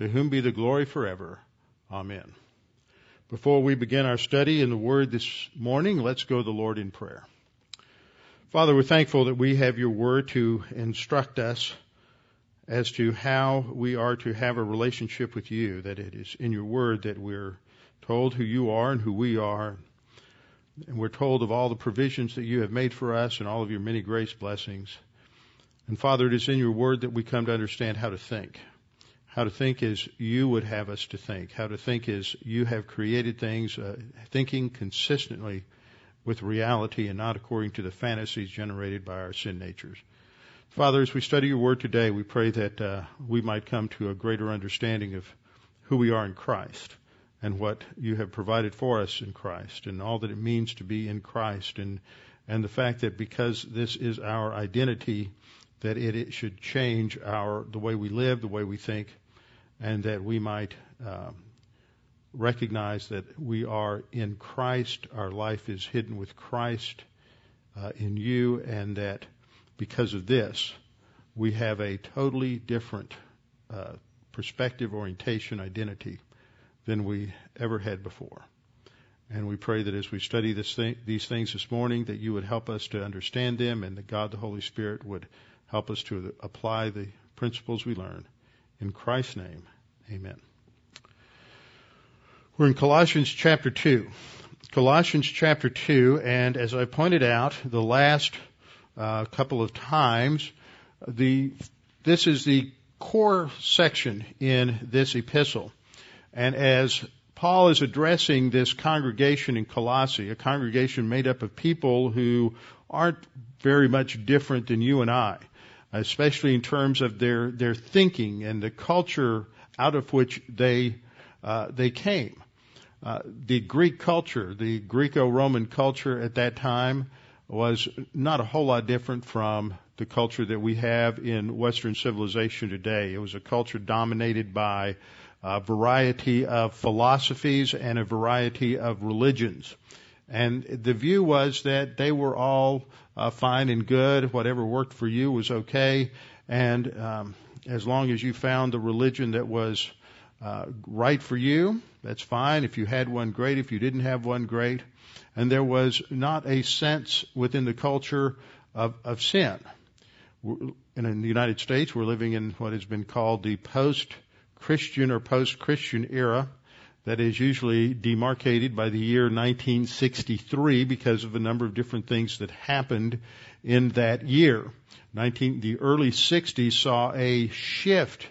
to whom be the glory forever. Amen. Before we begin our study in the Word this morning, let's go to the Lord in prayer. Father, we're thankful that we have your Word to instruct us as to how we are to have a relationship with you, that it is in your Word that we're told who you are and who we are. And we're told of all the provisions that you have made for us and all of your many grace blessings. And Father, it is in your Word that we come to understand how to think how to think as you would have us to think, how to think as you have created things, uh, thinking consistently with reality and not according to the fantasies generated by our sin natures. Father, as we study your word today, we pray that uh, we might come to a greater understanding of who we are in Christ and what you have provided for us in Christ and all that it means to be in Christ and and the fact that because this is our identity that it, it should change our the way we live, the way we think, and that we might um, recognize that we are in Christ, our life is hidden with Christ uh, in you, and that because of this, we have a totally different uh, perspective, orientation, identity than we ever had before. And we pray that as we study thing, these things this morning, that you would help us to understand them, and that God the Holy Spirit would help us to apply the principles we learn. In Christ's name, amen. We're in Colossians chapter 2. Colossians chapter 2, and as I pointed out the last uh, couple of times, the, this is the core section in this epistle. And as Paul is addressing this congregation in Colossae, a congregation made up of people who aren't very much different than you and I especially in terms of their their thinking and the culture out of which they uh, they came. Uh, the Greek culture, the Greco-Roman culture at that time, was not a whole lot different from the culture that we have in Western civilization today. It was a culture dominated by a variety of philosophies and a variety of religions. And the view was that they were all uh, fine and good. Whatever worked for you was okay. And um, as long as you found the religion that was uh, right for you, that's fine. If you had one, great. If you didn't have one, great. And there was not a sense within the culture of, of sin. And in the United States, we're living in what has been called the post-Christian or post-Christian era that is usually demarcated by the year 1963 because of a number of different things that happened in that year. 19, the early 60s saw a shift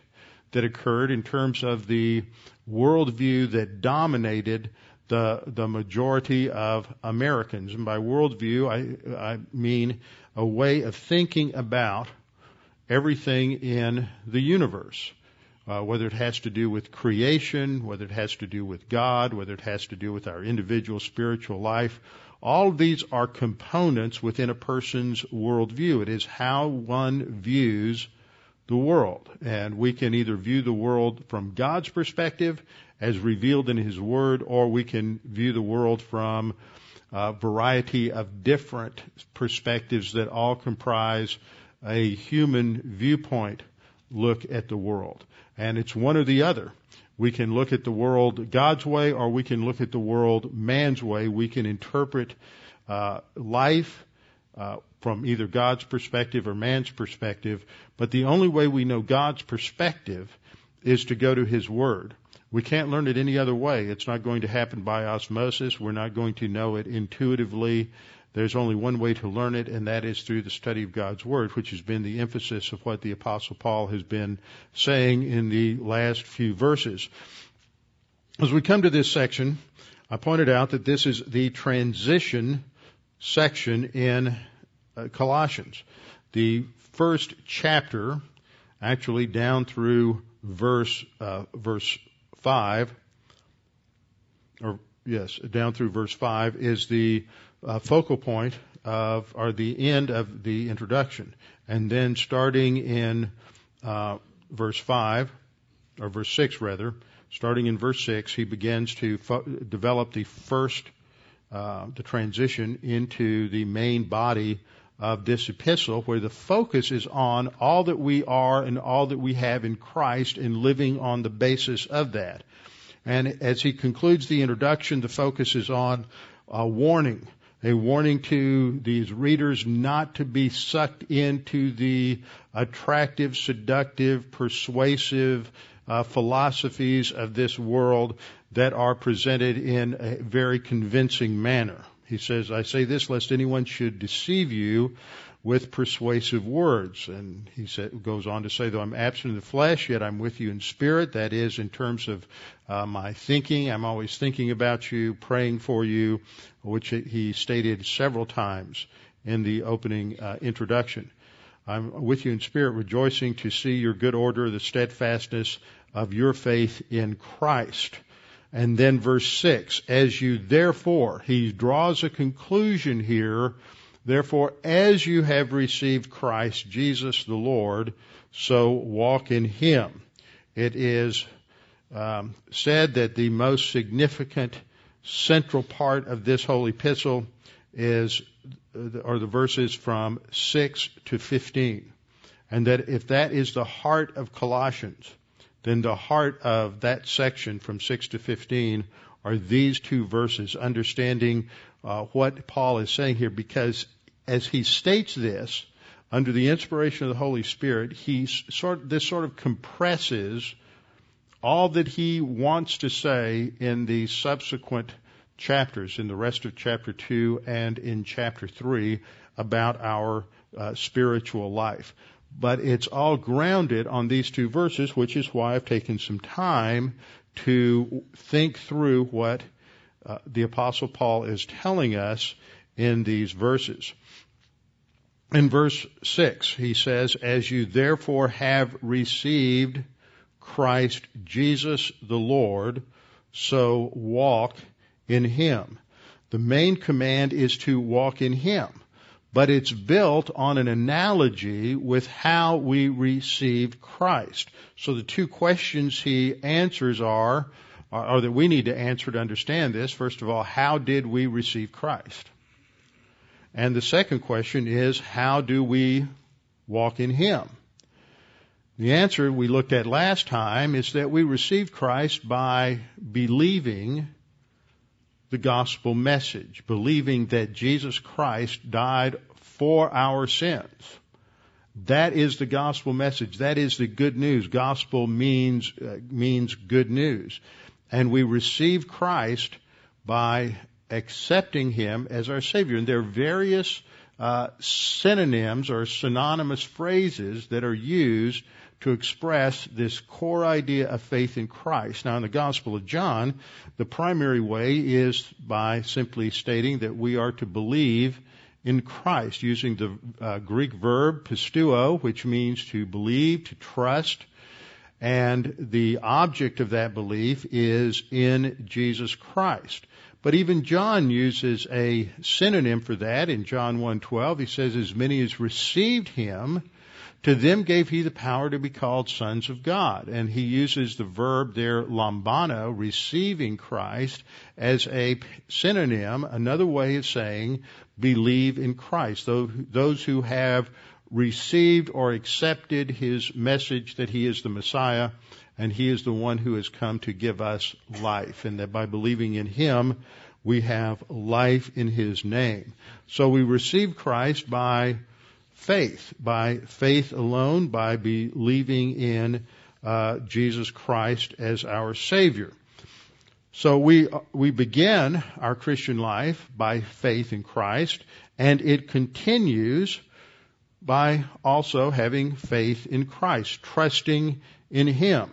that occurred in terms of the worldview that dominated the the majority of Americans. And by worldview, I I mean a way of thinking about everything in the universe uh, whether it has to do with creation, whether it has to do with God, whether it has to do with our individual spiritual life. All of these are components within a person's worldview. It is how one views the world. And we can either view the world from God's perspective as revealed in His Word, or we can view the world from a variety of different perspectives that all comprise a human viewpoint look at the world. And it's one or the other. We can look at the world God's way or we can look at the world man's way. We can interpret uh, life uh, from either God's perspective or man's perspective. But the only way we know God's perspective is to go to His Word. We can't learn it any other way. It's not going to happen by osmosis. We're not going to know it intuitively. There's only one way to learn it, and that is through the study of God's Word, which has been the emphasis of what the Apostle Paul has been saying in the last few verses. As we come to this section, I pointed out that this is the transition section in uh, Colossians. The first chapter, actually down through verse uh, verse five, or yes, down through verse five is the uh, focal point of, or the end of the introduction. And then starting in uh, verse 5, or verse 6 rather, starting in verse 6, he begins to fo- develop the first, uh, the transition into the main body of this epistle where the focus is on all that we are and all that we have in Christ and living on the basis of that. And as he concludes the introduction, the focus is on a warning a warning to these readers not to be sucked into the attractive, seductive, persuasive uh, philosophies of this world that are presented in a very convincing manner. He says, I say this lest anyone should deceive you with persuasive words. And he goes on to say, though I'm absent in the flesh, yet I'm with you in spirit. That is, in terms of uh, my thinking, I'm always thinking about you, praying for you, which he stated several times in the opening uh, introduction. I'm with you in spirit, rejoicing to see your good order, the steadfastness of your faith in Christ. And then verse 6, as you therefore, he draws a conclusion here Therefore, as you have received Christ Jesus the Lord, so walk in Him. It is um, said that the most significant central part of this whole epistle is or the verses from 6 to 15. And that if that is the heart of Colossians, then the heart of that section from 6 to 15 are these two verses, understanding uh, what Paul is saying here, because as he states this, under the inspiration of the Holy Spirit, he sort this sort of compresses all that he wants to say in the subsequent chapters, in the rest of chapter two and in chapter three, about our uh, spiritual life. But it's all grounded on these two verses, which is why I've taken some time to think through what uh, the Apostle Paul is telling us in these verses. In verse 6, he says, As you therefore have received Christ Jesus the Lord, so walk in Him. The main command is to walk in Him, but it's built on an analogy with how we received Christ. So the two questions he answers are, uh, or that we need to answer to understand this. First of all, how did we receive Christ? And the second question is, how do we walk in Him? The answer we looked at last time is that we received Christ by believing the gospel message, believing that Jesus Christ died for our sins. That is the gospel message. That is the good news. Gospel means uh, means good news. And we receive Christ by accepting Him as our Savior. And there are various uh, synonyms or synonymous phrases that are used to express this core idea of faith in Christ. Now, in the Gospel of John, the primary way is by simply stating that we are to believe in Christ, using the uh, Greek verb pisteuo, which means to believe, to trust, and the object of that belief is in Jesus Christ. But even John uses a synonym for that in John 1:12. He says, "As many as received him, to them gave he the power to be called sons of God." And he uses the verb there, lambano, receiving Christ, as a synonym, another way of saying believe in Christ. Those who have received or accepted his message that he is the Messiah and He is the one who has come to give us life, and that by believing in Him, we have life in His name. So we receive Christ by faith, by faith alone, by believing in uh, Jesus Christ as our Savior. So we we begin our Christian life by faith in Christ, and it continues by also having faith in Christ, trusting in Him.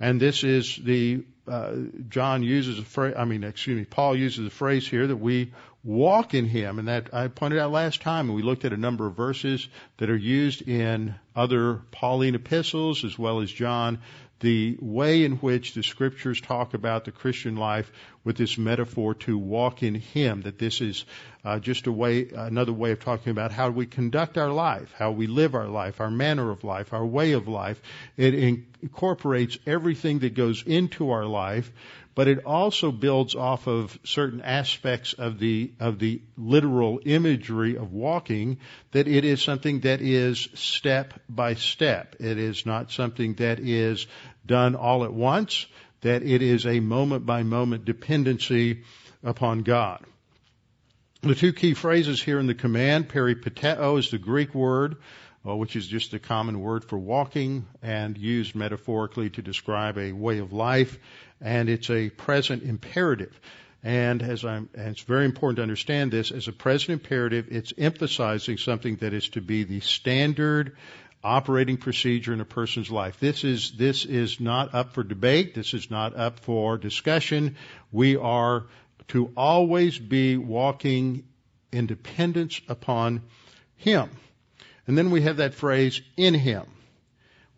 And this is the uh, John uses a phrase. I mean, excuse me, Paul uses a phrase here that we walk in Him, and that I pointed out last time, and we looked at a number of verses that are used in other Pauline epistles as well as John the way in which the scriptures talk about the Christian life with this metaphor to walk in Him, that this is uh, just a way, another way of talking about how we conduct our life, how we live our life, our manner of life, our way of life. It incorporates everything that goes into our life but it also builds off of certain aspects of the of the literal imagery of walking that it is something that is step by step. It is not something that is done all at once that it is a moment by moment dependency upon God. The two key phrases here in the command peripateo is the Greek word uh, which is just a common word for walking and used metaphorically to describe a way of life and it's a present imperative. And as I'm, and it's very important to understand this, as a present imperative, it's emphasizing something that is to be the standard operating procedure in a person's life. This is, this is not up for debate. This is not up for discussion. We are to always be walking in dependence upon Him. And then we have that phrase, in Him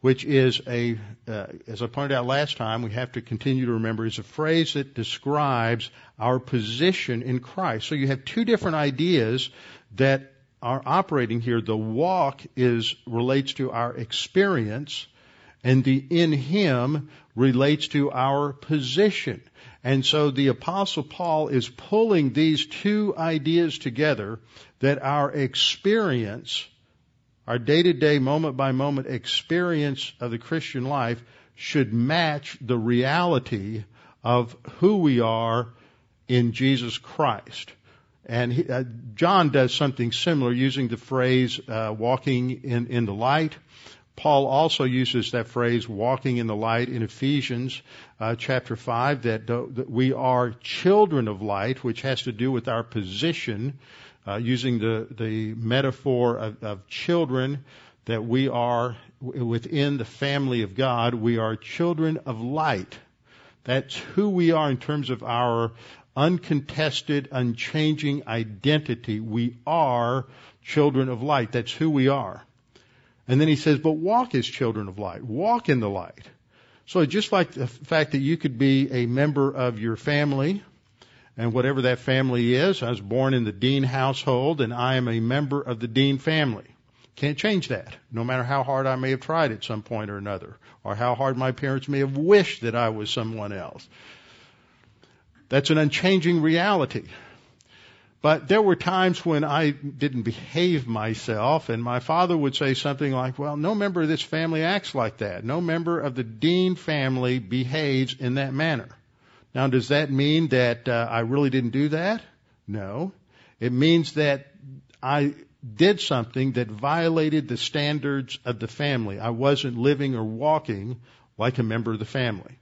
which is a, uh, as I pointed out last time, we have to continue to remember, is a phrase that describes our position in Christ. So you have two different ideas that are operating here. The walk is, relates to our experience, and the in Him relates to our position. And so the apostle Paul is pulling these two ideas together that our experience our day to day, moment by moment experience of the Christian life should match the reality of who we are in Jesus Christ. And he, uh, John does something similar using the phrase uh, walking in, in the light. Paul also uses that phrase walking in the light in Ephesians uh, chapter 5 that, that we are children of light, which has to do with our position uh, using the, the metaphor of, of children, that we are within the family of God, we are children of light. That's who we are in terms of our uncontested, unchanging identity. We are children of light. That's who we are. And then he says, but walk as children of light. Walk in the light. So just like the fact that you could be a member of your family, and whatever that family is. I was born in the Dean household and I am a member of the Dean family. Can't change that, no matter how hard I may have tried at some point or another, or how hard my parents may have wished that I was someone else. That's an unchanging reality. But there were times when I didn't behave myself, and my father would say something like, Well, no member of this family acts like that. No member of the Dean family behaves in that manner. Now, does that mean that uh, I really didn't do that? No. It means that I did something that violated the standards of the family. I wasn't living or walking like a member of the family.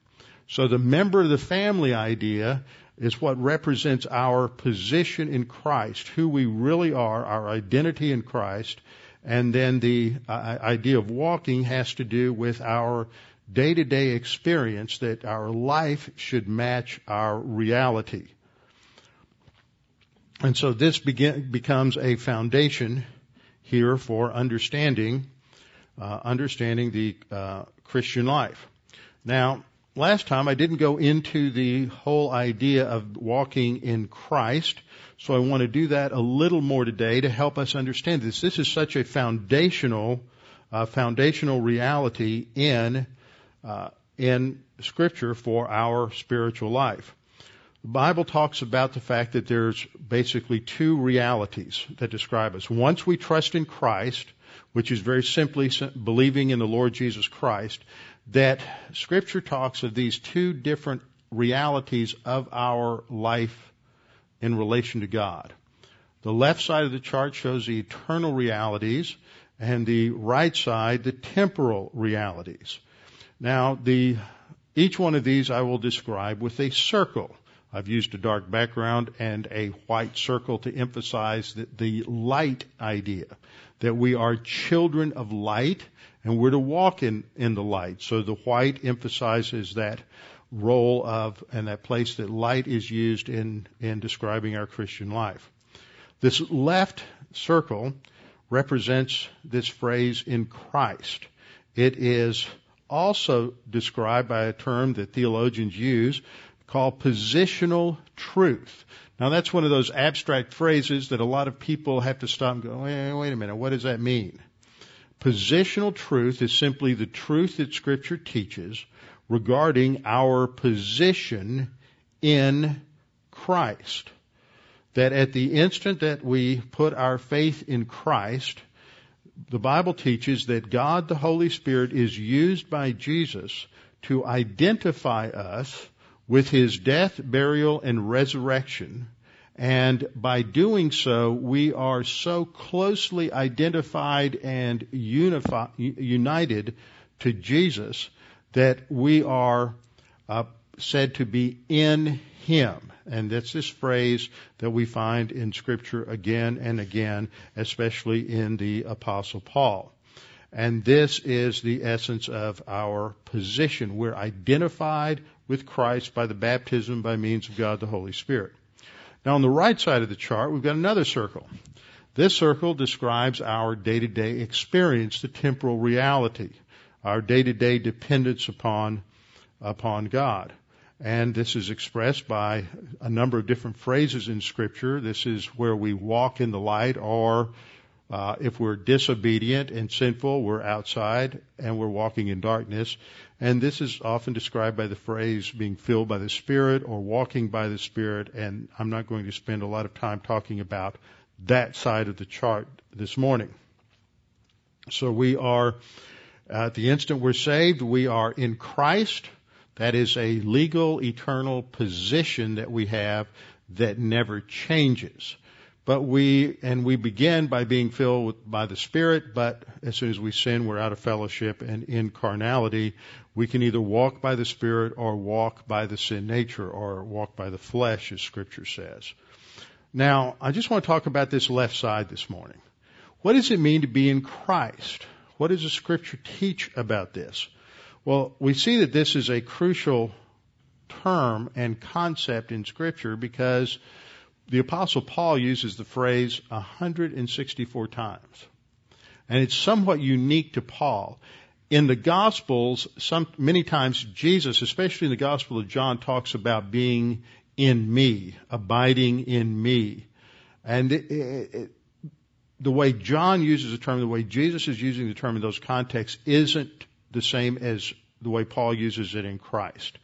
So the member of the family idea is what represents our position in Christ, who we really are, our identity in Christ, and then the uh, idea of walking has to do with our day to day experience that our life should match our reality. And so this begin, becomes a foundation here for understanding, uh, understanding the uh, Christian life. Now, last time I didn't go into the whole idea of walking in Christ, so I want to do that a little more today to help us understand this. This is such a foundational, uh, foundational reality in uh, in Scripture for our spiritual life. The Bible talks about the fact that there's basically two realities that describe us. Once we trust in Christ, which is very simply believing in the Lord Jesus Christ, that Scripture talks of these two different realities of our life in relation to God. The left side of the chart shows the eternal realities, and the right side, the temporal realities. Now, the, each one of these I will describe with a circle. I've used a dark background and a white circle to emphasize the, the light idea, that we are children of light and we're to walk in, in the light. So the white emphasizes that role of and that place that light is used in, in describing our Christian life. This left circle represents this phrase in Christ. It is also described by a term that theologians use called positional truth. Now that's one of those abstract phrases that a lot of people have to stop and go, wait, wait a minute, what does that mean? Positional truth is simply the truth that scripture teaches regarding our position in Christ. That at the instant that we put our faith in Christ, the Bible teaches that God the Holy Spirit is used by Jesus to identify us with his death, burial, and resurrection. And by doing so, we are so closely identified and unified, united to Jesus that we are uh, said to be in Him. And that's this phrase that we find in Scripture again and again, especially in the Apostle Paul. And this is the essence of our position. We're identified with Christ by the baptism by means of God the Holy Spirit. Now on the right side of the chart, we've got another circle. This circle describes our day-to-day experience, the temporal reality our day-to-day dependence upon upon God. And this is expressed by a number of different phrases in Scripture. This is where we walk in the light, or uh, if we're disobedient and sinful, we're outside and we're walking in darkness. And this is often described by the phrase being filled by the Spirit or walking by the Spirit. And I'm not going to spend a lot of time talking about that side of the chart this morning. So we are at the instant we're saved, we are in Christ. That is a legal, eternal position that we have that never changes. But we, and we begin by being filled with, by the Spirit, but as soon as we sin, we're out of fellowship and in carnality. We can either walk by the Spirit or walk by the sin nature or walk by the flesh, as Scripture says. Now, I just want to talk about this left side this morning. What does it mean to be in Christ? What does the scripture teach about this? Well, we see that this is a crucial term and concept in scripture because the apostle Paul uses the phrase 164 times. And it's somewhat unique to Paul. In the Gospels, some, many times Jesus, especially in the Gospel of John, talks about being in me, abiding in me. And it, it, the way John uses the term, the way Jesus is using the term in those contexts isn't the same as the way Paul uses it in Christ.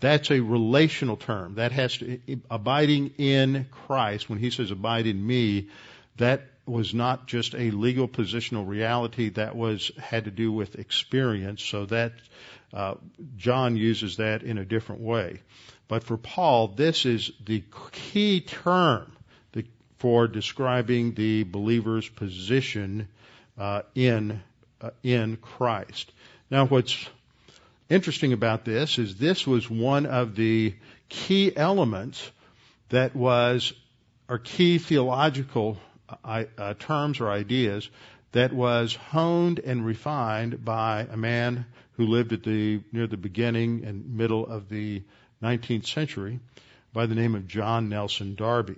That's a relational term. That has to, abiding in Christ, when he says abide in me, that was not just a legal positional reality, that was, had to do with experience, so that, uh, John uses that in a different way. But for Paul, this is the key term for describing the believer's position uh, in uh, in Christ. Now, what's interesting about this is this was one of the key elements that was, or key theological uh, uh terms or ideas that was honed and refined by a man who lived at the near the beginning and middle of the 19th century by the name of John Nelson Darby.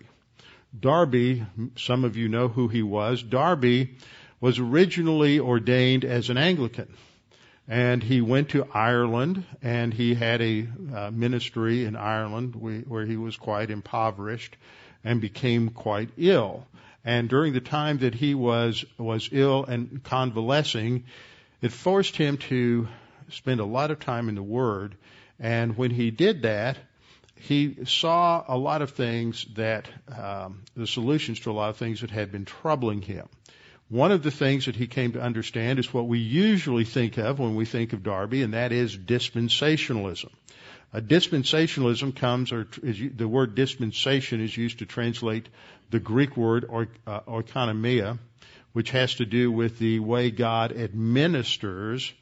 Darby, some of you know who he was. Darby was originally ordained as an Anglican. And he went to Ireland and he had a uh, ministry in Ireland where he was quite impoverished and became quite ill. And during the time that he was, was ill and convalescing, it forced him to spend a lot of time in the Word. And when he did that, he saw a lot of things that um, the solutions to a lot of things that had been troubling him. One of the things that he came to understand is what we usually think of when we think of Darby, and that is dispensationalism. A dispensationalism comes, or is, the word dispensation is used to translate the Greek word or, uh, oikonomia, which has to do with the way God administers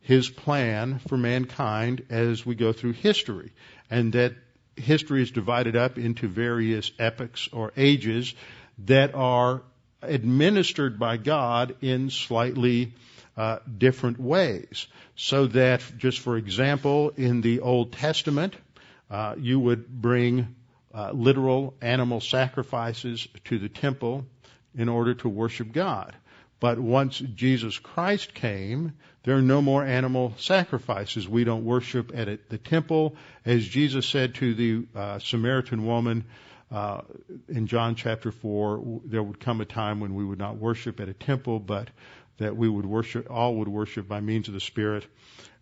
his plan for mankind as we go through history, and that history is divided up into various epochs or ages that are administered by God in slightly uh, different ways. So that, just for example, in the Old Testament, uh, you would bring uh, literal animal sacrifices to the temple in order to worship God. But once Jesus Christ came, there are no more animal sacrifices. We don't worship at the temple. As Jesus said to the uh, Samaritan woman uh, in John chapter 4, there would come a time when we would not worship at a temple, but that we would worship, all would worship by means of the Spirit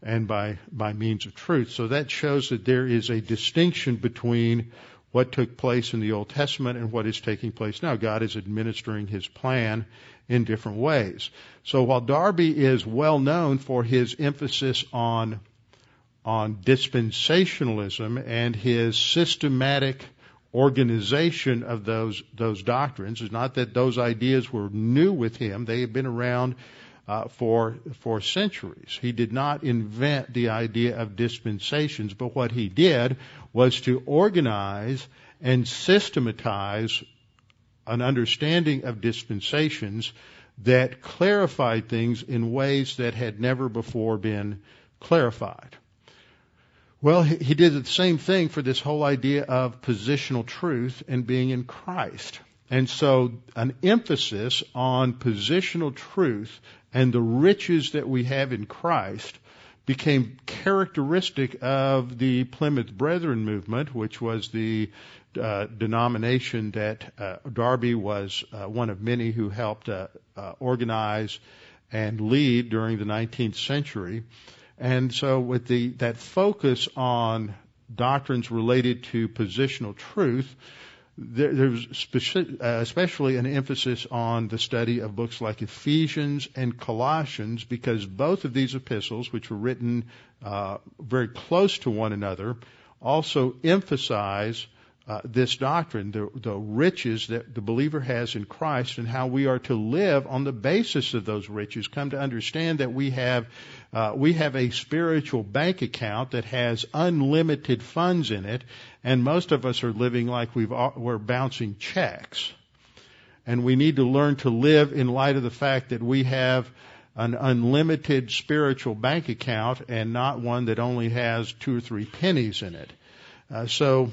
and by, by means of truth. So that shows that there is a distinction between what took place in the Old Testament and what is taking place now. God is administering His plan in different ways. So while Darby is well known for his emphasis on on dispensationalism and his systematic organization of those those doctrines. It's not that those ideas were new with him; they had been around uh, for for centuries. He did not invent the idea of dispensations, but what he did was to organize and systematize an understanding of dispensations that clarified things in ways that had never before been clarified. Well, he did the same thing for this whole idea of positional truth and being in Christ. And so an emphasis on positional truth and the riches that we have in Christ became characteristic of the Plymouth Brethren movement, which was the uh, denomination that uh, Darby was uh, one of many who helped uh, uh, organize and lead during the 19th century. And so with the, that focus on doctrines related to positional truth, there, there's speci- uh, especially an emphasis on the study of books like Ephesians and Colossians because both of these epistles, which were written uh, very close to one another, also emphasize uh, this doctrine, the, the riches that the believer has in Christ, and how we are to live on the basis of those riches. Come to understand that we have uh, we have a spiritual bank account that has unlimited funds in it, and most of us are living like we've we're bouncing checks, and we need to learn to live in light of the fact that we have an unlimited spiritual bank account and not one that only has two or three pennies in it. Uh, so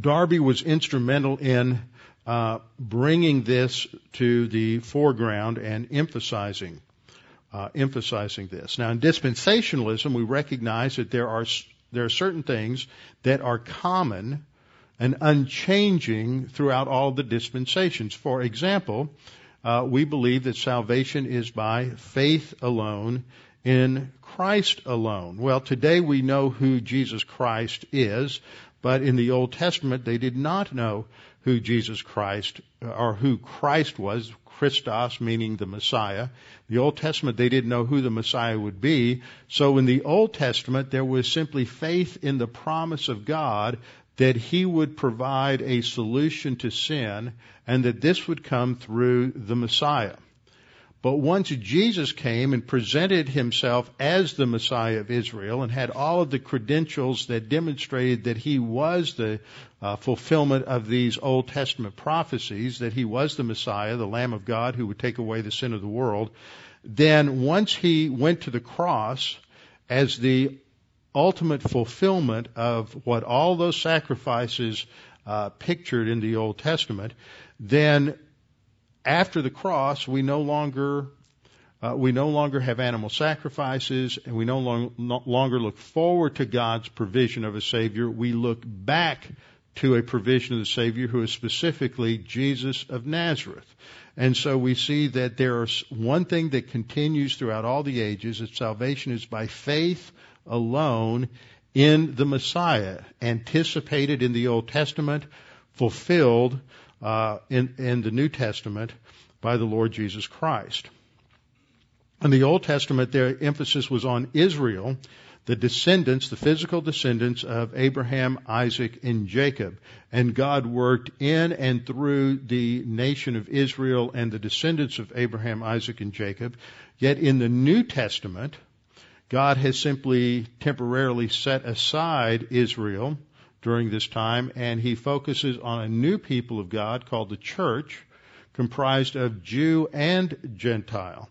Darby was instrumental in uh, bringing this to the foreground and emphasizing uh, emphasizing this. Now, in dispensationalism, we recognize that there are there are certain things that are common and unchanging throughout all the dispensations. For example, uh, we believe that salvation is by faith alone in Christ alone. Well, today we know who Jesus Christ is, but in the Old Testament, they did not know who Jesus Christ or who Christ was. Christos meaning the Messiah. The Old Testament, they didn't know who the Messiah would be. So in the Old Testament, there was simply faith in the promise of God that He would provide a solution to sin and that this would come through the Messiah. But once Jesus came and presented himself as the Messiah of Israel and had all of the credentials that demonstrated that he was the uh, fulfillment of these Old Testament prophecies, that he was the Messiah, the Lamb of God who would take away the sin of the world, then once he went to the cross as the ultimate fulfillment of what all those sacrifices uh, pictured in the Old Testament, then after the cross, we no longer uh, we no longer have animal sacrifices, and we no, long, no longer look forward to God's provision of a Savior. We look back to a provision of the Savior who is specifically Jesus of Nazareth. And so we see that there is one thing that continues throughout all the ages that salvation is by faith alone in the Messiah, anticipated in the Old Testament, fulfilled uh, in, in the New Testament by the Lord Jesus Christ. In the Old Testament, their emphasis was on Israel, the descendants, the physical descendants of Abraham, Isaac, and Jacob. And God worked in and through the nation of Israel and the descendants of Abraham, Isaac, and Jacob. Yet in the New Testament, God has simply temporarily set aside Israel during this time, and he focuses on a new people of God called the church, comprised of Jew and Gentile.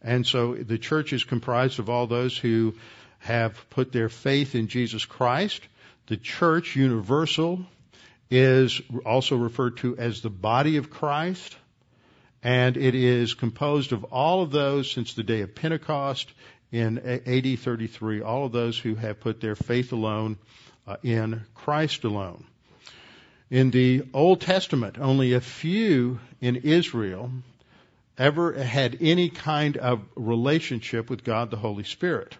And so the church is comprised of all those who have put their faith in Jesus Christ. The church, universal, is also referred to as the body of Christ. And it is composed of all of those since the day of Pentecost in AD 33, all of those who have put their faith alone in Christ alone. In the Old Testament, only a few in Israel ever had any kind of relationship with God the Holy Spirit.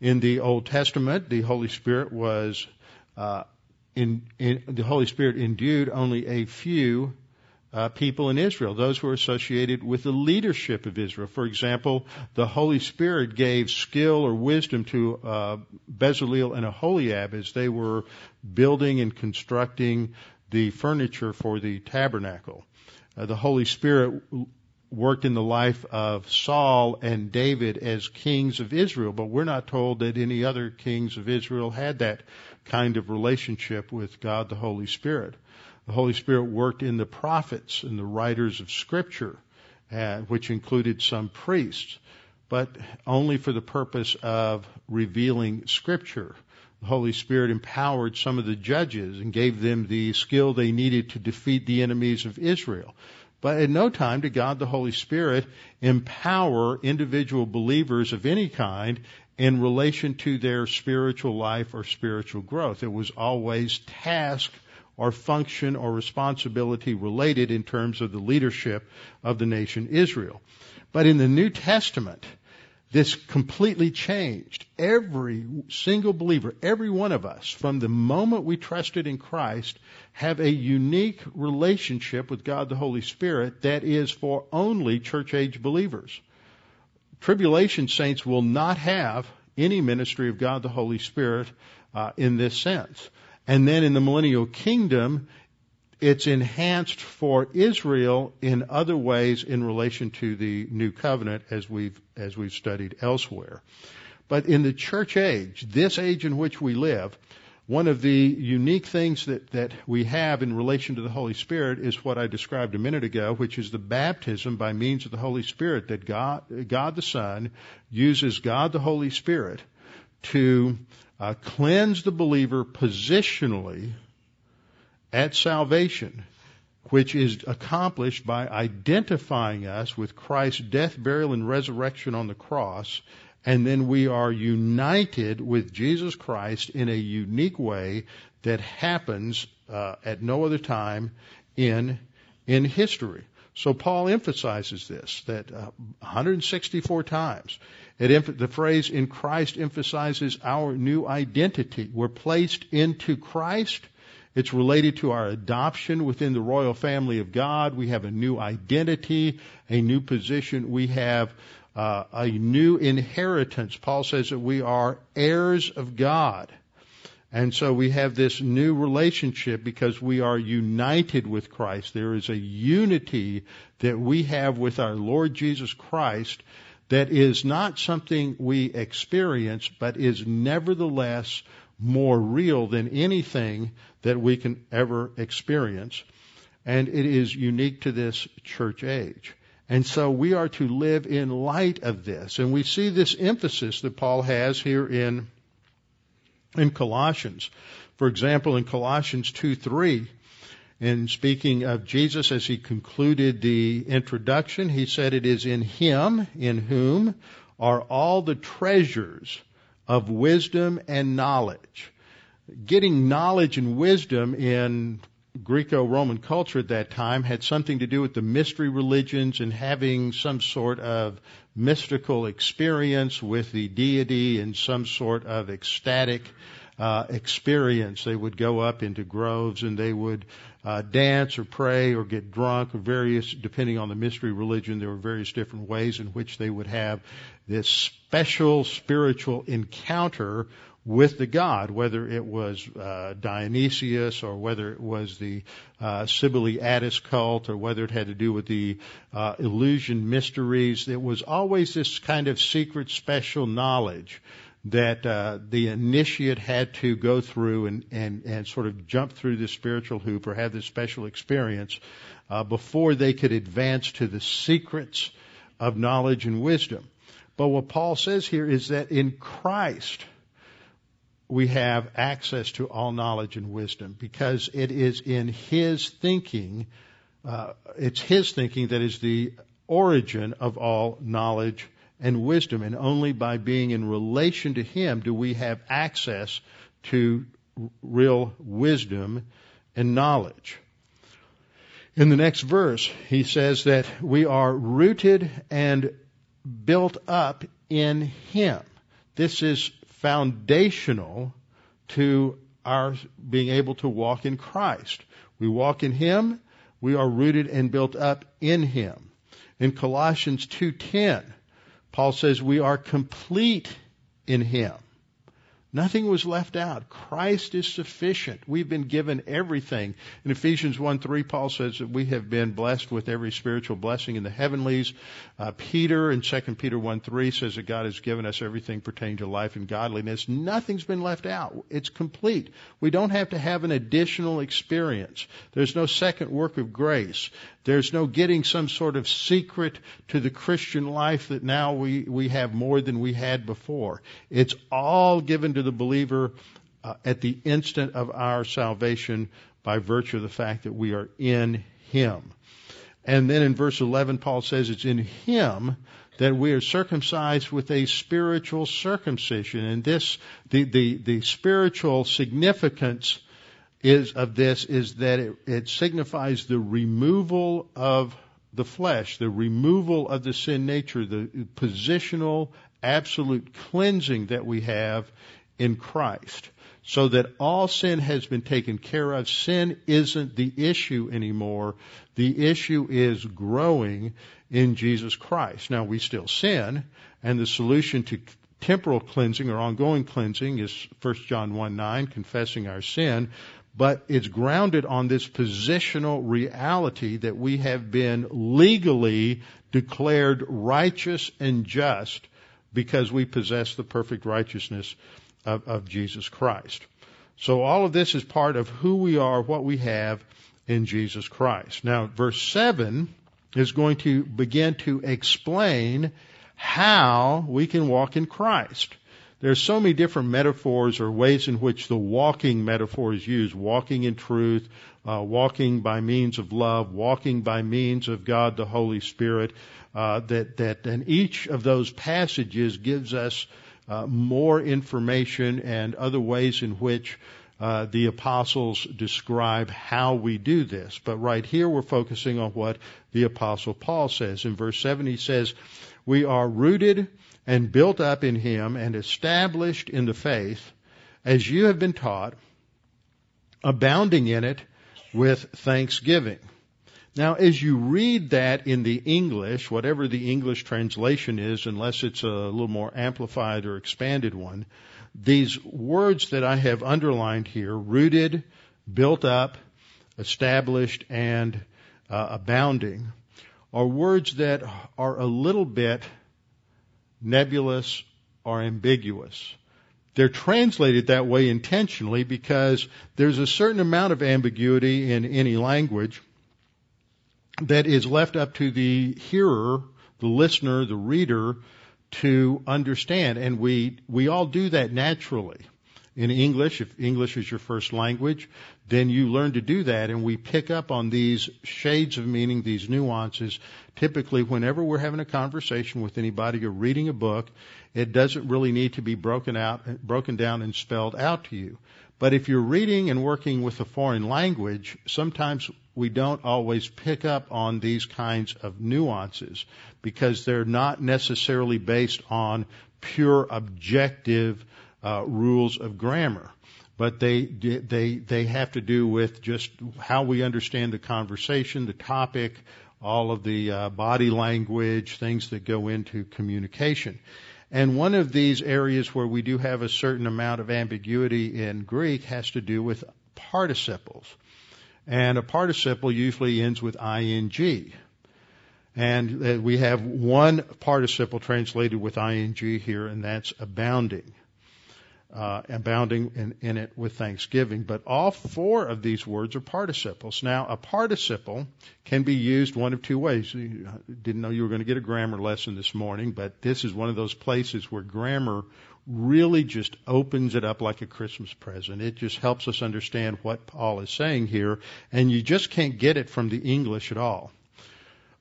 In the Old Testament, the Holy Spirit was uh, in, in, the Holy Spirit endued only a few uh, people in Israel, those who were associated with the leadership of Israel. For example, the Holy Spirit gave skill or wisdom to uh, Bezalel and Aholiab as they were building and constructing the furniture for the tabernacle. Uh, the Holy Spirit worked in the life of Saul and David as kings of Israel, but we're not told that any other kings of Israel had that kind of relationship with God the Holy Spirit. The Holy Spirit worked in the prophets and the writers of Scripture, uh, which included some priests, but only for the purpose of revealing Scripture. The Holy Spirit empowered some of the judges and gave them the skill they needed to defeat the enemies of Israel. But at no time did God the Holy Spirit empower individual believers of any kind in relation to their spiritual life or spiritual growth. It was always task or function or responsibility related in terms of the leadership of the nation Israel. But in the New Testament, this completely changed. Every single believer, every one of us, from the moment we trusted in Christ, have a unique relationship with God the Holy Spirit that is for only church age believers. Tribulation saints will not have any ministry of God the Holy Spirit uh, in this sense. And then in the millennial kingdom, it's enhanced for Israel in other ways in relation to the new covenant as we've, as we've studied elsewhere. But in the church age, this age in which we live, one of the unique things that, that we have in relation to the Holy Spirit is what I described a minute ago, which is the baptism by means of the Holy Spirit that God, God the Son uses God the Holy Spirit to uh, cleanse the believer positionally at salvation, which is accomplished by identifying us with Christ's death, burial, and resurrection on the cross, and then we are united with Jesus Christ in a unique way that happens uh, at no other time in in history. So Paul emphasizes this that uh, 164 times. It, the phrase in Christ emphasizes our new identity. We're placed into Christ. It's related to our adoption within the royal family of God. We have a new identity, a new position. We have uh, a new inheritance. Paul says that we are heirs of God. And so we have this new relationship because we are united with Christ. There is a unity that we have with our Lord Jesus Christ that is not something we experience, but is nevertheless more real than anything that we can ever experience. And it is unique to this church age. And so we are to live in light of this. And we see this emphasis that Paul has here in, in Colossians. For example, in Colossians 2 3, in speaking of Jesus as he concluded the introduction, he said, It is in him, in whom are all the treasures of wisdom and knowledge. Getting knowledge and wisdom in Greco-Roman culture at that time had something to do with the mystery religions and having some sort of mystical experience with the deity and some sort of ecstatic uh, experience. They would go up into groves and they would uh, dance or pray or get drunk or various, depending on the mystery religion, there were various different ways in which they would have this special spiritual encounter with the god, whether it was uh, Dionysius or whether it was the uh, Cybele cult or whether it had to do with the uh, Eleusinian mysteries. It was always this kind of secret special knowledge that uh, the initiate had to go through and, and, and sort of jump through this spiritual hoop or have this special experience uh, before they could advance to the secrets of knowledge and wisdom. But what Paul says here is that in Christ, we have access to all knowledge and wisdom because it is in His thinking, uh, it's His thinking that is the origin of all knowledge and wisdom. And only by being in relation to Him do we have access to real wisdom and knowledge. In the next verse, he says that we are rooted and built up in Him. This is foundational to our being able to walk in Christ. We walk in Him, we are rooted and built up in Him. In Colossians 2.10, Paul says we are complete in Him. Nothing was left out. Christ is sufficient. We've been given everything. In Ephesians 1 3, Paul says that we have been blessed with every spiritual blessing in the heavenlies. Uh, Peter in 2 Peter 1 3 says that God has given us everything pertaining to life and godliness. Nothing's been left out. It's complete. We don't have to have an additional experience. There's no second work of grace. There's no getting some sort of secret to the Christian life that now we, we have more than we had before. It's all given to the believer uh, at the instant of our salvation by virtue of the fact that we are in Him. And then in verse 11, Paul says it's in Him that we are circumcised with a spiritual circumcision. And this, the, the, the spiritual significance is of this is that it, it signifies the removal of the flesh, the removal of the sin nature, the positional absolute cleansing that we have in Christ. So that all sin has been taken care of. Sin isn't the issue anymore. The issue is growing in Jesus Christ. Now we still sin, and the solution to temporal cleansing or ongoing cleansing is 1 John 1 9, confessing our sin but it's grounded on this positional reality that we have been legally declared righteous and just because we possess the perfect righteousness of, of, Jesus Christ. So all of this is part of who we are, what we have in Jesus Christ. Now, verse 7 is going to begin to explain how we can walk in Christ. There's so many different metaphors or ways in which the walking metaphor is used. Walking in truth, uh, walking by means of love, walking by means of God the Holy Spirit. Uh, that that and each of those passages gives us uh, more information and other ways in which uh, the apostles describe how we do this. But right here we're focusing on what the apostle Paul says. In verse 7 he says, we are rooted and built up in him and established in the faith as you have been taught, abounding in it with thanksgiving. Now, as you read that in the English, whatever the English translation is, unless it's a little more amplified or expanded one, these words that I have underlined here, rooted, built up, established, and uh, abounding, are words that are a little bit nebulous, or ambiguous. They're translated that way intentionally because there's a certain amount of ambiguity in any language that is left up to the hearer, the listener, the reader to understand. And we, we all do that naturally. In English, if English is your first language, then you learn to do that and we pick up on these shades of meaning, these nuances. Typically, whenever we're having a conversation with anybody or reading a book, it doesn't really need to be broken out, broken down and spelled out to you. But if you're reading and working with a foreign language, sometimes we don't always pick up on these kinds of nuances because they're not necessarily based on pure objective uh, rules of grammar but they they they have to do with just how we understand the conversation, the topic, all of the uh, body language, things that go into communication. And one of these areas where we do have a certain amount of ambiguity in Greek has to do with participles. And a participle usually ends with ing. And uh, we have one participle translated with ing here, and that's abounding uh, abounding in, in, it with thanksgiving. But all four of these words are participles. Now, a participle can be used one of two ways. You didn't know you were going to get a grammar lesson this morning, but this is one of those places where grammar really just opens it up like a Christmas present. It just helps us understand what Paul is saying here, and you just can't get it from the English at all.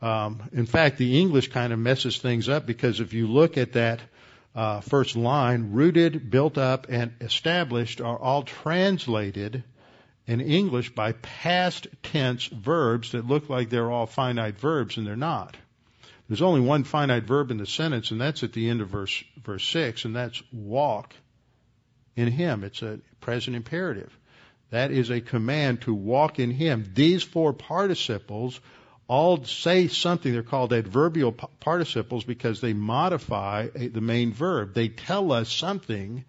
Um, in fact, the English kind of messes things up because if you look at that uh, first line, rooted, built up, and established are all translated in English by past tense verbs that look like they're all finite verbs and they're not. There's only one finite verb in the sentence and that's at the end of verse, verse 6 and that's walk in Him. It's a present imperative. That is a command to walk in Him. These four participles all say something. They're called adverbial participles because they modify uh, the main verb. They tell us something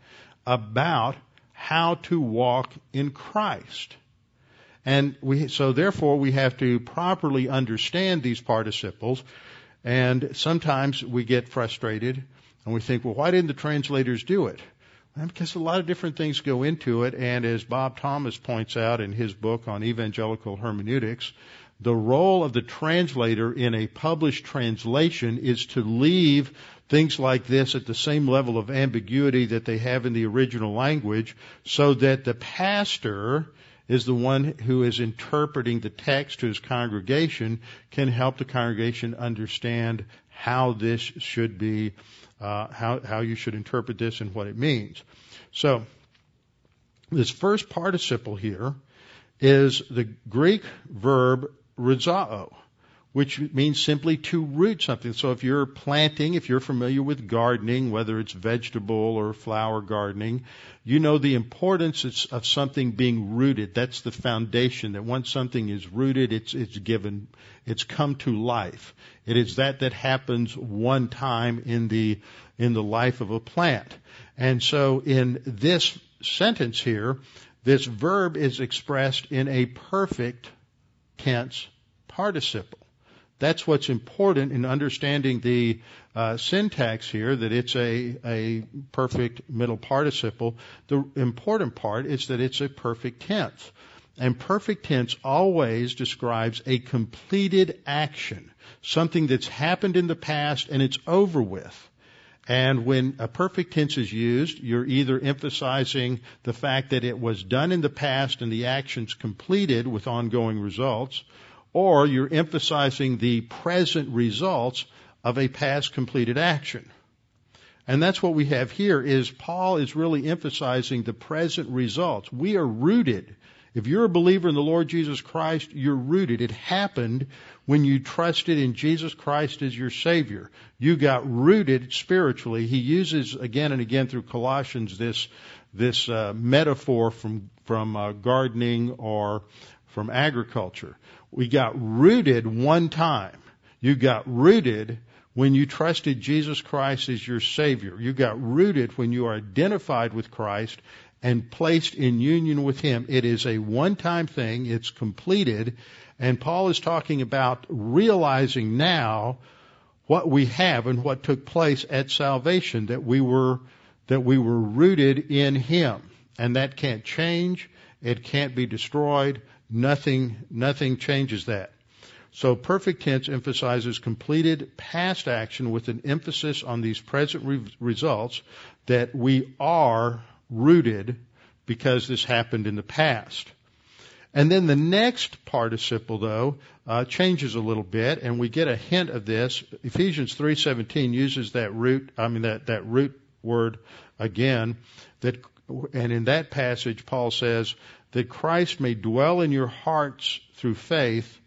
about how to walk in Christ. And we, so therefore we have to properly understand these participles. And sometimes we get frustrated and we think, well, why didn't the translators do it? Because a lot of different things go into it. And as Bob Thomas points out in his book on evangelical hermeneutics, the role of the translator in a published translation is to leave things like this at the same level of ambiguity that they have in the original language so that the pastor is the one who is interpreting the text to his congregation can help the congregation understand how this should be, uh, how, how you should interpret this and what it means. So, this first participle here is the Greek verb rhizoo, which means simply to root something. So if you're planting, if you're familiar with gardening, whether it's vegetable or flower gardening, you know the importance of something being rooted. That's the foundation that once something is rooted, it's, it's given, it's come to life. It is that that happens one time in the, in the life of a plant. And so in this sentence here, this verb is expressed in a perfect tense participle. That's what's important in understanding the uh, syntax here, that it's a, a perfect middle participle. The important part is that it's a perfect tense. And perfect tense always describes a completed action, something that's happened in the past and it's over with. And when a perfect tense is used, you're either emphasizing the fact that it was done in the past and the action's completed with ongoing results, or you're emphasizing the present results of a past completed action. And that's what we have here is Paul is really emphasizing the present results. We are rooted. If you're a believer in the Lord Jesus Christ, you're rooted. It happened when you trusted in Jesus Christ as your Savior. You got rooted spiritually. He uses again and again through Colossians this this uh, metaphor from from uh, gardening or from agriculture. We got rooted one time. You got rooted when you trusted Jesus Christ as your Savior. You got rooted when you are identified with Christ and placed in union with Him. It is a one-time thing. It's completed. And Paul is talking about realizing now what we have and what took place at salvation, that we were, that we were rooted in Him. And that can't change. It can't be destroyed. Nothing, nothing changes that. So perfect tense emphasizes completed past action with an emphasis on these present re- results that we are rooted because this happened in the past. And then the next participle, though, uh, changes a little bit, and we get a hint of this. Ephesians 3:17 uses that root, I mean that that root word again. That, and in that passage, Paul says, that Christ may dwell in your hearts through faith,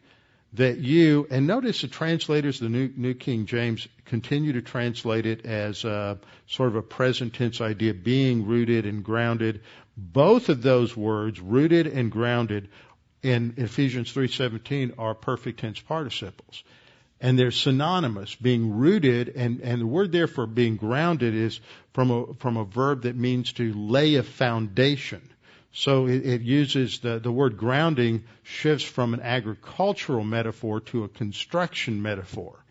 that you, and notice the translators, the New, New King James, continue to translate it as a, sort of a present tense idea, being rooted and grounded. Both of those words, rooted and grounded, in Ephesians 3:17 are perfect tense participles. and they're synonymous, being rooted, and, and the word there for being grounded is from a, from a verb that means to lay a foundation. So it, it uses the, the word grounding shifts from an agricultural metaphor to a construction metaphor.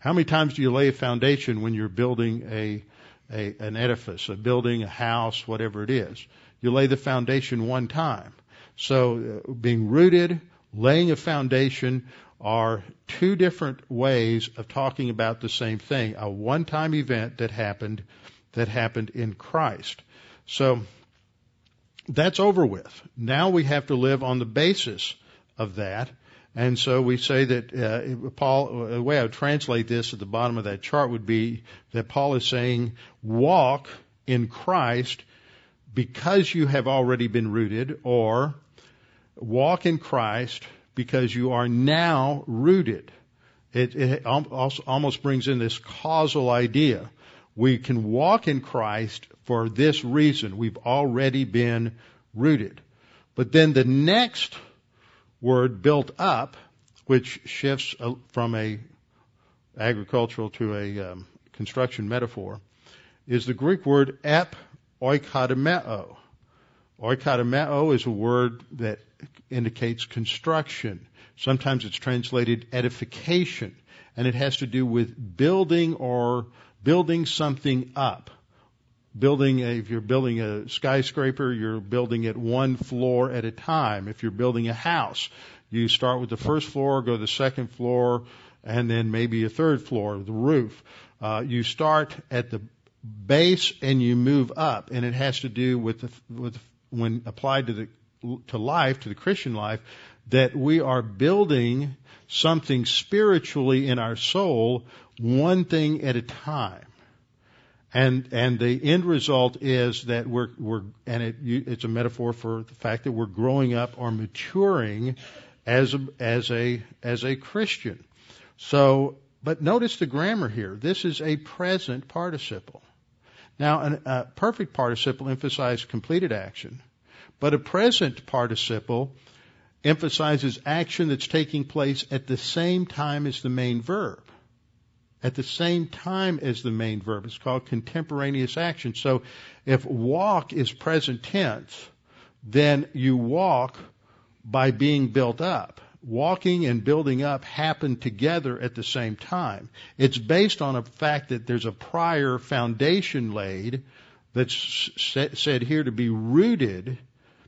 How many times do you lay a foundation when you're building a, a an edifice, a building, a house, whatever it is? You lay the foundation one time. So uh, being rooted, laying a foundation are two different ways of talking about the same thing. A one-time event that happened, that happened in Christ. So that's over with. Now we have to live on the basis of that. And so we say that uh, Paul, the way I would translate this at the bottom of that chart would be that Paul is saying, walk in Christ because you have already been rooted, or walk in Christ because you are now rooted. It, it almost brings in this causal idea. We can walk in Christ for this reason. We've already been rooted. But then the next word, built up, which shifts from a agricultural to a um, construction metaphor, is the Greek word ep oikodomeo. Oikodomeo is a word that indicates construction. Sometimes it's translated edification, and it has to do with building or building something up. Building, a, if you're building a skyscraper, you're building it one floor at a time. If you're building a house, you start with the first floor, go to the second floor, and then maybe a third floor, the roof. Uh, you start at the base and you move up, and it has to do with the, with when applied to the to life, to the Christian life, that we are building something spiritually in our soul, one thing at a time. And, and the end result is that we're, we're, and it, it's a metaphor for the fact that we're growing up or maturing as a, as a, as a Christian. So, but notice the grammar here. This is a present participle. Now, a perfect participle emphasizes completed action. But a present participle emphasizes action that's taking place at the same time as the main verb. At the same time as the main verb. It's called contemporaneous action. So if walk is present tense, then you walk by being built up. Walking and building up happen together at the same time. It's based on a fact that there's a prior foundation laid that's said here to be rooted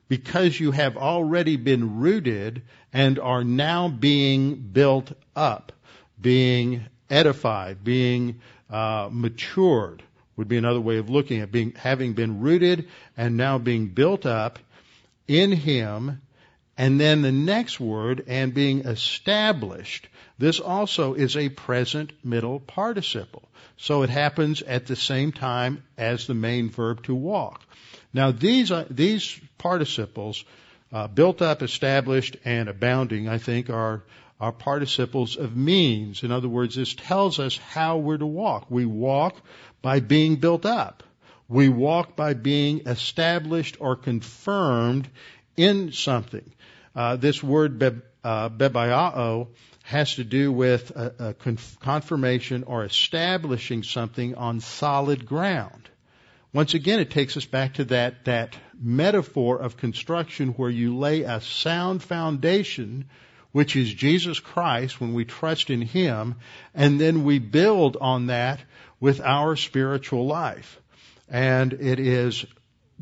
because you have already been rooted and are now being built up, being edified, being uh, matured would be another way of looking at being having been rooted and now being built up in him. And then the next word and being established. This also is a present middle participle. So it happens at the same time as the main verb to walk. Now these uh, these participles, uh, built up, established, and abounding, I think are are participles of means. In other words, this tells us how we're to walk. We walk by being built up. We walk by being established or confirmed in something. Uh, this word be, uh, bebaioo has to do with a, a conf- confirmation or establishing something on solid ground. Once again, it takes us back to that, that metaphor of construction where you lay a sound foundation, which is Jesus Christ when we trust in Him, and then we build on that with our spiritual life. And it is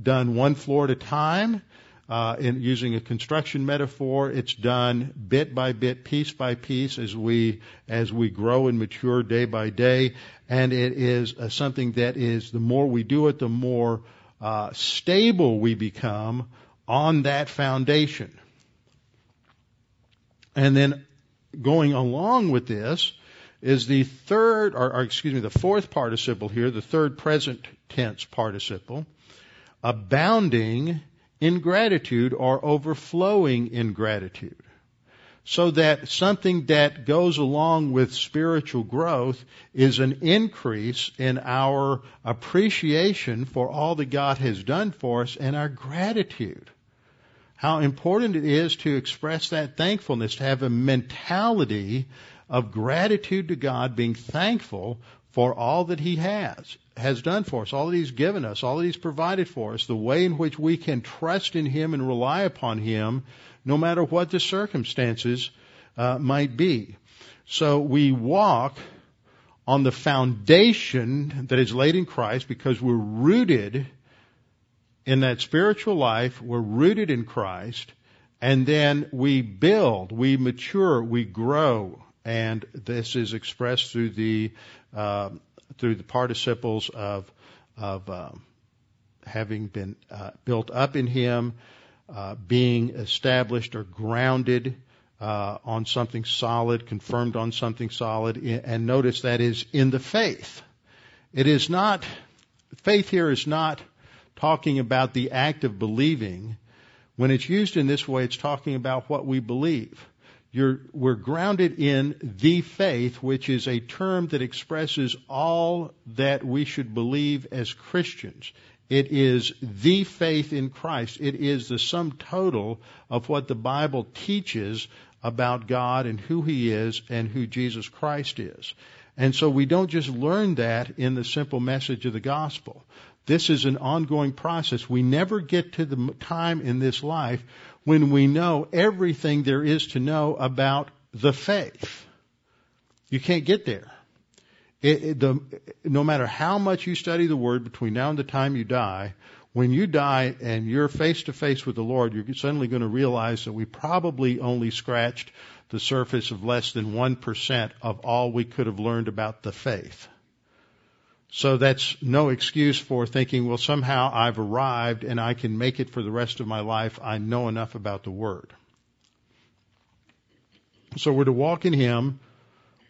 done one floor at a time, uh, in using a construction metaphor, it's done bit by bit, piece by piece, as we as we grow and mature day by day. And it is uh, something that is the more we do it, the more uh, stable we become on that foundation. And then going along with this is the third, or, or excuse me, the fourth participle here, the third present tense participle, abounding in gratitude or overflowing in gratitude. So that something that goes along with spiritual growth is an increase in our appreciation for all that God has done for us and our gratitude. How important it is to express that thankfulness, to have a mentality of gratitude to God, being thankful for all that He has has done for us, all that He's given us, all that He's provided for us, the way in which we can trust in Him and rely upon Him, no matter what the circumstances uh, might be. So we walk on the foundation that is laid in Christ because we're rooted in that spiritual life. We're rooted in Christ. And then we build, we mature, we grow. And this is expressed through the, uh, through the participles of, of, um, having been uh, built up in Him, uh, being established or grounded uh, on something solid, confirmed on something solid, and notice that is in the faith. It is not, faith here is not talking about the act of believing. When it's used in this way, it's talking about what we believe. You're, we're grounded in the faith, which is a term that expresses all that we should believe as Christians. It is the faith in Christ. It is the sum total of what the Bible teaches about God and who He is and who Jesus Christ is. And so we don't just learn that in the simple message of the gospel. This is an ongoing process. We never get to the time in this life when we know everything there is to know about the faith. You can't get there. It, it, the, no matter how much you study the Word between now and the time you die, when you die and you're face to face with the Lord, you're suddenly going to realize that we probably only scratched the surface of less than 1% of all we could have learned about the faith. So that's no excuse for thinking, well, somehow I've arrived and I can make it for the rest of my life. I know enough about the Word. So we're to walk in Him.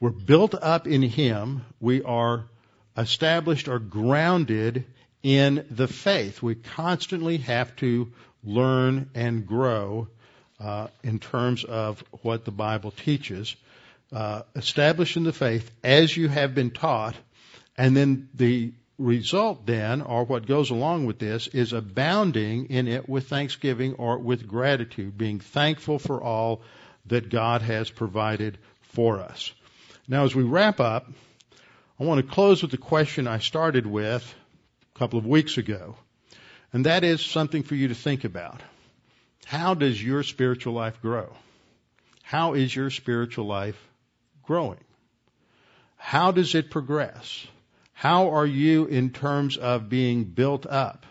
We're built up in Him. We are established or grounded in the faith. We constantly have to learn and grow uh, in terms of what the Bible teaches. Uh, establish in the faith as you have been taught, and then the result then, or what goes along with this, is abounding in it with thanksgiving or with gratitude, being thankful for all that God has provided for us. Now, as we wrap up, I want to close with the question I started with a couple of weeks ago. And that is something for you to think about. How does your spiritual life grow? How is your spiritual life growing? How does it progress? How are you in terms of being built up?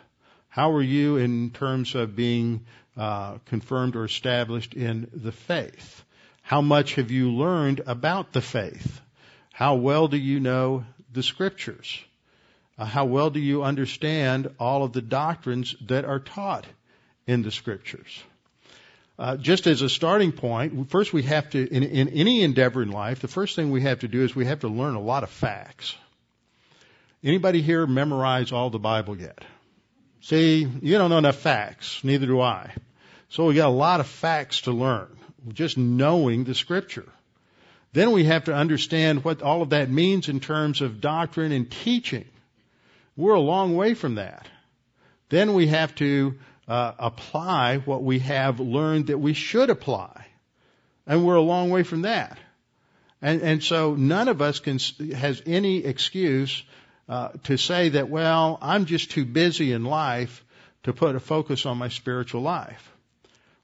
How are you in terms of being uh, confirmed or established in the faith? How much have you learned about the faith? How well do you know the scriptures? Uh, how well do you understand all of the doctrines that are taught in the scriptures? Uh, just as a starting point, first we have to, in, in any endeavor in life, the first thing we have to do is we have to learn a lot of facts. Anybody here memorize all the Bible yet? See, you don't know enough facts, neither do I. So we got a lot of facts to learn, just knowing the scripture. Then we have to understand what all of that means in terms of doctrine and teaching. We're a long way from that. Then we have to uh, apply what we have learned that we should apply. And we're a long way from that. And, and so none of us can, has any excuse uh, to say that, well, I'm just too busy in life to put a focus on my spiritual life.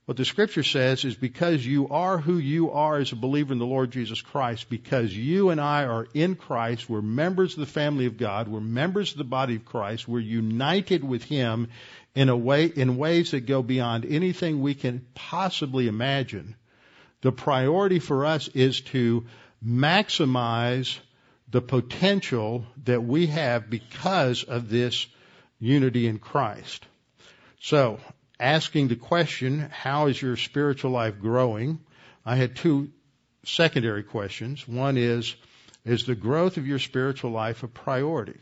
What the scripture says is because you are who you are as a believer in the Lord Jesus Christ, because you and I are in Christ, we're members of the family of God, we're members of the body of Christ, we're united with Him in a way, in ways that go beyond anything we can possibly imagine. The priority for us is to maximize the potential that we have because of this unity in Christ. So, asking the question, how is your spiritual life growing? I had two secondary questions. One is, is the growth of your spiritual life a priority?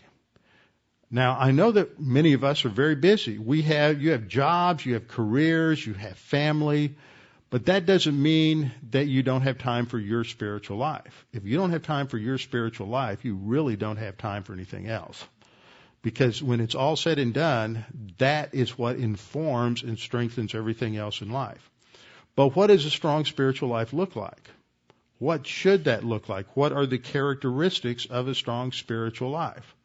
Now, I know that many of us are very busy. We have, you have jobs, you have careers, you have family, but that doesn't mean that you don't have time for your spiritual life. If you don't have time for your spiritual life, you really don't have time for anything else. Because when it's all said and done, that is what informs and strengthens everything else in life. But what does a strong spiritual life look like? What should that look like? What are the characteristics of a strong spiritual life?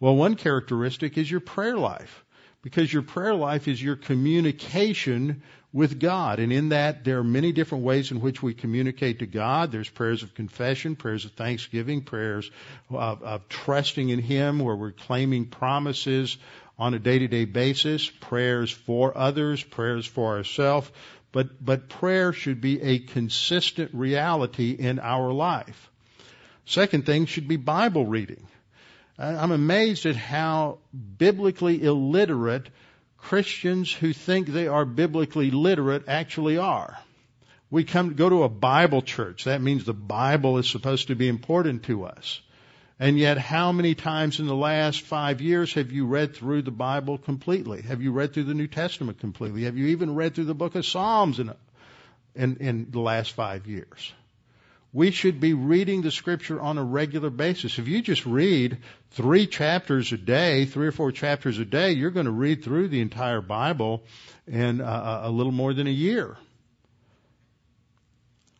Well, one characteristic is your prayer life because your prayer life is your communication with God. And in that, there are many different ways in which we communicate to God. There's prayers of confession, prayers of thanksgiving, prayers of, of trusting in Him where we're claiming promises on a day-to-day basis, prayers for others, prayers for ourselves. But, but prayer should be a consistent reality in our life. Second thing should be Bible reading. I'm amazed at how biblically illiterate Christians who think they are biblically literate actually are. We come go to a Bible church. That means the Bible is supposed to be important to us. And yet, how many times in the last five years have you read through the Bible completely? Have you read through the New Testament completely? Have you even read through the book of Psalms in, in, in the last five years? We should be reading the scripture on a regular basis. If you just read three chapters a day, three or four chapters a day, you're going to read through the entire Bible in a, little more than a year.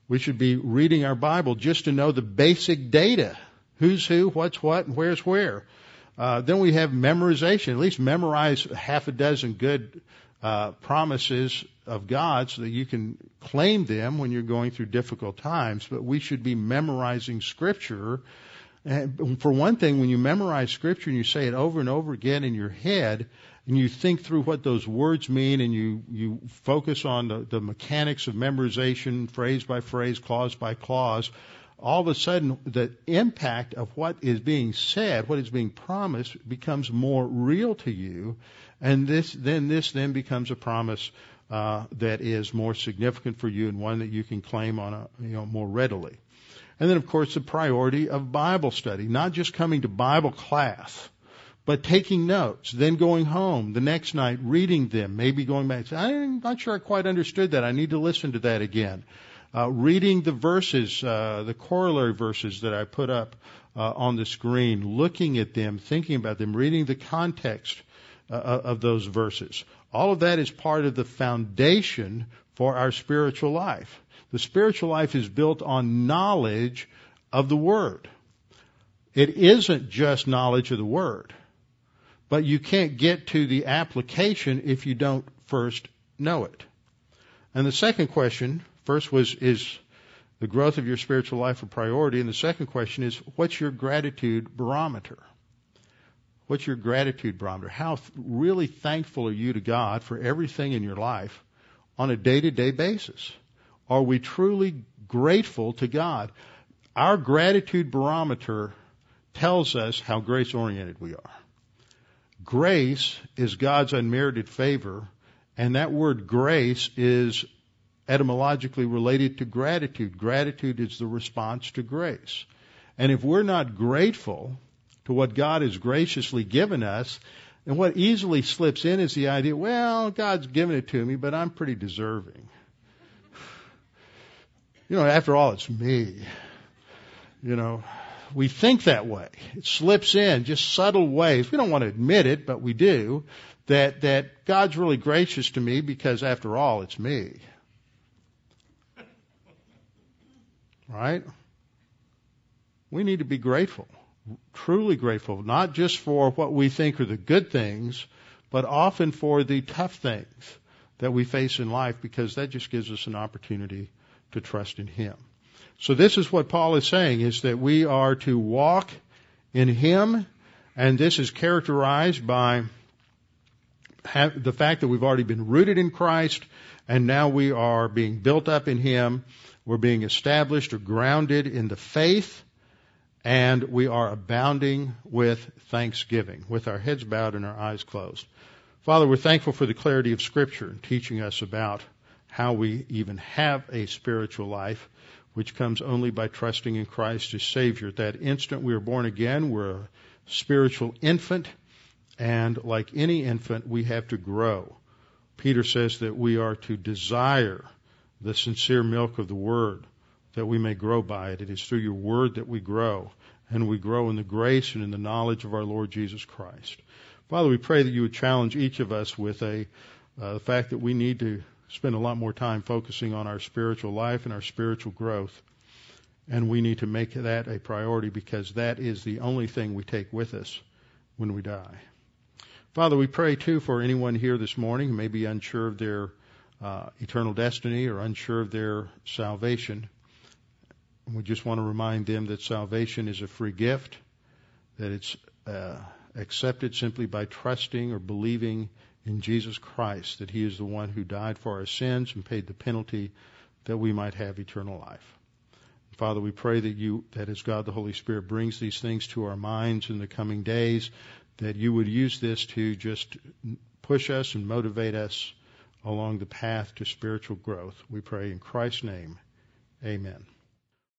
We should be reading our Bible just to know the basic data. Who's who, what's what, and where's where. Uh, then we have memorization. At least memorize half a dozen good uh, promises of God so that you can claim them when you're going through difficult times. But we should be memorizing Scripture. And for one thing, when you memorize Scripture and you say it over and over again in your head, and you think through what those words mean, and you you focus on the, the mechanics of memorization, phrase by phrase, clause by clause, all of a sudden the impact of what is being said, what is being promised, becomes more real to you, and this then this then becomes a promise uh, that is more significant for you and one that you can claim on a you know more readily. And then of course the priority of Bible study, not just coming to Bible class, but taking notes, then going home the next night, reading them, maybe going back. I'm not sure I quite understood that. I need to listen to that again. Uh, reading the verses, uh, the corollary verses that I put up uh, on the screen, looking at them, thinking about them, reading the context uh, uh, of those verses. All of that is part of the foundation for our spiritual life. The spiritual life is built on knowledge of the Word. It isn't just knowledge of the Word, but you can't get to the application if you don't first know it. And the second question, first was, is the growth of your spiritual life a priority? And the second question is, what's your gratitude barometer? What's your gratitude barometer? How really thankful are you to God for everything in your life on a day to day basis? Are we truly grateful to God? Our gratitude barometer tells us how grace oriented we are. Grace is God's unmerited favor, and that word grace is etymologically related to gratitude. Gratitude is the response to grace. And if we're not grateful, to what God has graciously given us. And what easily slips in is the idea, well, God's given it to me, but I'm pretty deserving. You know, after all, it's me. You know, we think that way. It slips in just subtle ways. We don't want to admit it, but we do. That, that God's really gracious to me because after all, it's me. Right? We need to be grateful truly grateful, not just for what we think are the good things, but often for the tough things that we face in life because that just gives us an opportunity to trust in Him. So this is what Paul is saying is that we are to walk in Him and this is characterized by the fact that we've already been rooted in Christ and now we are being built up in Him. We're being established or grounded in the faith and we are abounding with thanksgiving, with our heads bowed and our eyes closed. Father, we're thankful for the clarity of Scripture teaching us about how we even have a spiritual life, which comes only by trusting in Christ as Savior. At that instant we are born again, we're a spiritual infant, and like any infant, we have to grow. Peter says that we are to desire the sincere milk of the Word that we may grow by it. It is through your word that we grow, and we grow in the grace and in the knowledge of our Lord Jesus Christ. Father, we pray that you would challenge each of us with a uh, the fact that we need to spend a lot more time focusing on our spiritual life and our spiritual growth. And we need to make that a priority because that is the only thing we take with us when we die. Father, we pray too for anyone here this morning who may be unsure of their uh, eternal destiny or unsure of their salvation. We just want to remind them that salvation is a free gift, that it's uh, accepted simply by trusting or believing in Jesus Christ, that He is the one who died for our sins and paid the penalty that we might have eternal life. Father, we pray that you, that as God the Holy Spirit brings these things to our minds in the coming days, that you would use this to just push us and motivate us along the path to spiritual growth. We pray in Christ's name. Amen.